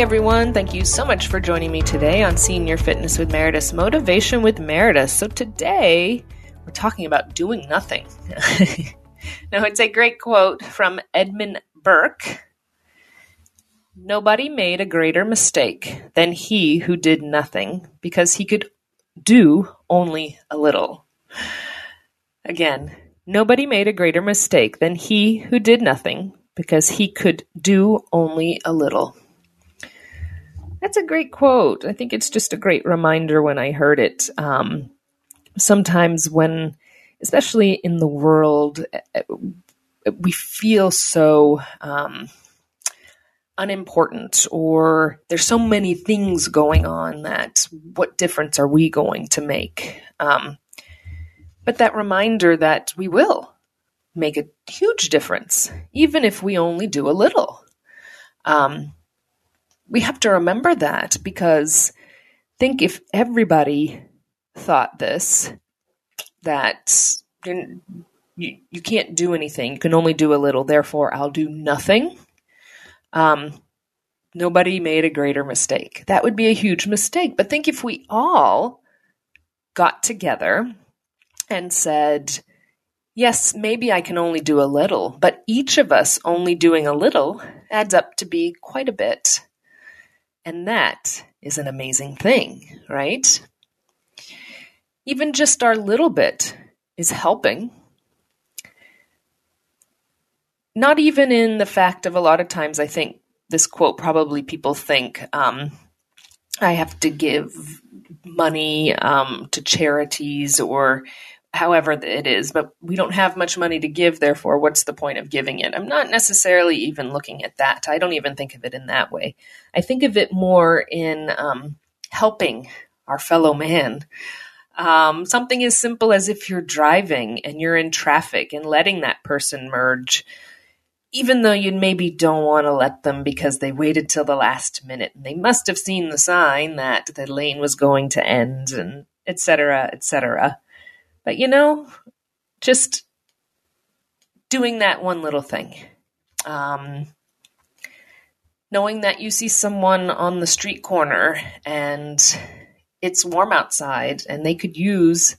everyone. Thank you so much for joining me today on Senior Fitness with Meredith Motivation with Meredith. So, today we're talking about doing nothing. now, it's a great quote from Edmund Burke Nobody made a greater mistake than he who did nothing because he could do only a little. Again, nobody made a greater mistake than he who did nothing because he could do only a little. That's a great quote. I think it's just a great reminder when I heard it. Um, sometimes, when, especially in the world, eh, we feel so um, unimportant, or there's so many things going on that what difference are we going to make? Um, but that reminder that we will make a huge difference, even if we only do a little. Um, we have to remember that because think if everybody thought this that you, you can't do anything. You can only do a little. Therefore i'll do nothing. Um, nobody made a greater mistake. That would be a huge mistake. But think if we all got together and said yes maybe i can only do a little but each of us only doing a little adds up to be quite a bit and that is an amazing thing, right? Even just our little bit is helping. Not even in the fact of a lot of times, I think this quote probably people think um, I have to give money um, to charities or however it is, but we don't have much money to give, therefore, what's the point of giving it? I'm not necessarily even looking at that. I don't even think of it in that way. I think of it more in um, helping our fellow man. Um, something as simple as if you're driving and you're in traffic and letting that person merge, even though you maybe don't want to let them because they waited till the last minute and they must have seen the sign that the lane was going to end and etc. etc. But you know, just doing that one little thing. Um, knowing that you see someone on the street corner and it's warm outside and they could use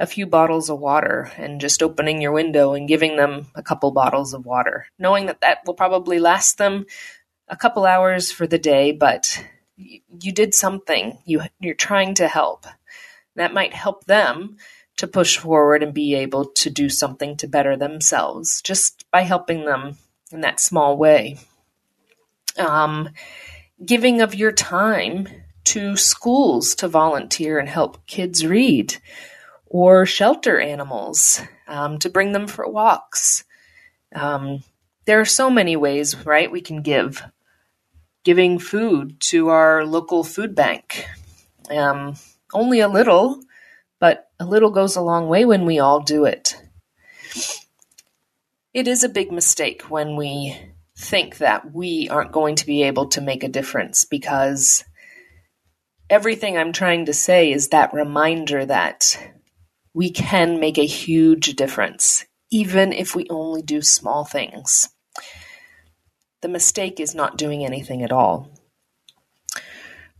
a few bottles of water and just opening your window and giving them a couple bottles of water, knowing that that will probably last them a couple hours for the day, but you did something. You you're trying to help. That might help them to push forward and be able to do something to better themselves just by helping them in that small way. Um, giving of your time to schools to volunteer and help kids read, or shelter animals um, to bring them for walks. Um, there are so many ways, right, we can give. Giving food to our local food bank. Um, only a little, a little goes a long way when we all do it. It is a big mistake when we think that we aren't going to be able to make a difference because everything I'm trying to say is that reminder that we can make a huge difference, even if we only do small things. The mistake is not doing anything at all.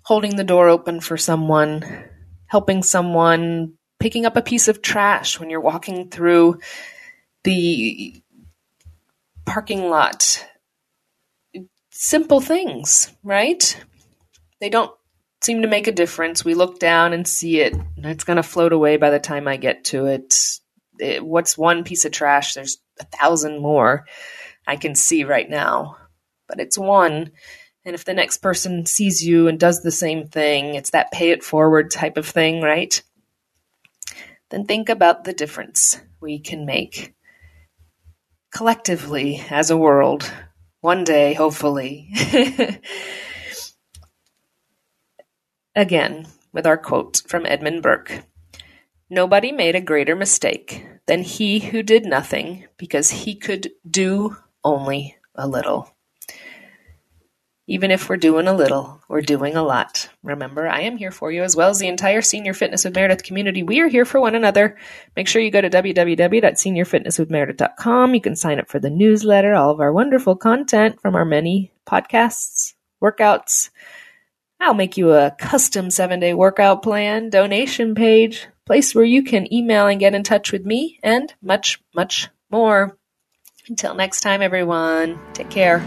Holding the door open for someone, helping someone, picking up a piece of trash when you're walking through the parking lot. Simple things, right? They don't seem to make a difference. We look down and see it, it's going to float away by the time I get to it. it. What's one piece of trash? There's a thousand more I can see right now, but it's one. And if the next person sees you and does the same thing, it's that pay it forward type of thing, right? Then think about the difference we can make collectively as a world. One day, hopefully. Again, with our quote from Edmund Burke Nobody made a greater mistake than he who did nothing because he could do only a little. Even if we're doing a little, we're doing a lot. Remember, I am here for you as well as the entire Senior Fitness with Meredith community. We are here for one another. Make sure you go to www.seniorfitnesswithmeredith.com. You can sign up for the newsletter, all of our wonderful content from our many podcasts, workouts. I'll make you a custom seven day workout plan, donation page, place where you can email and get in touch with me, and much, much more. Until next time, everyone, take care.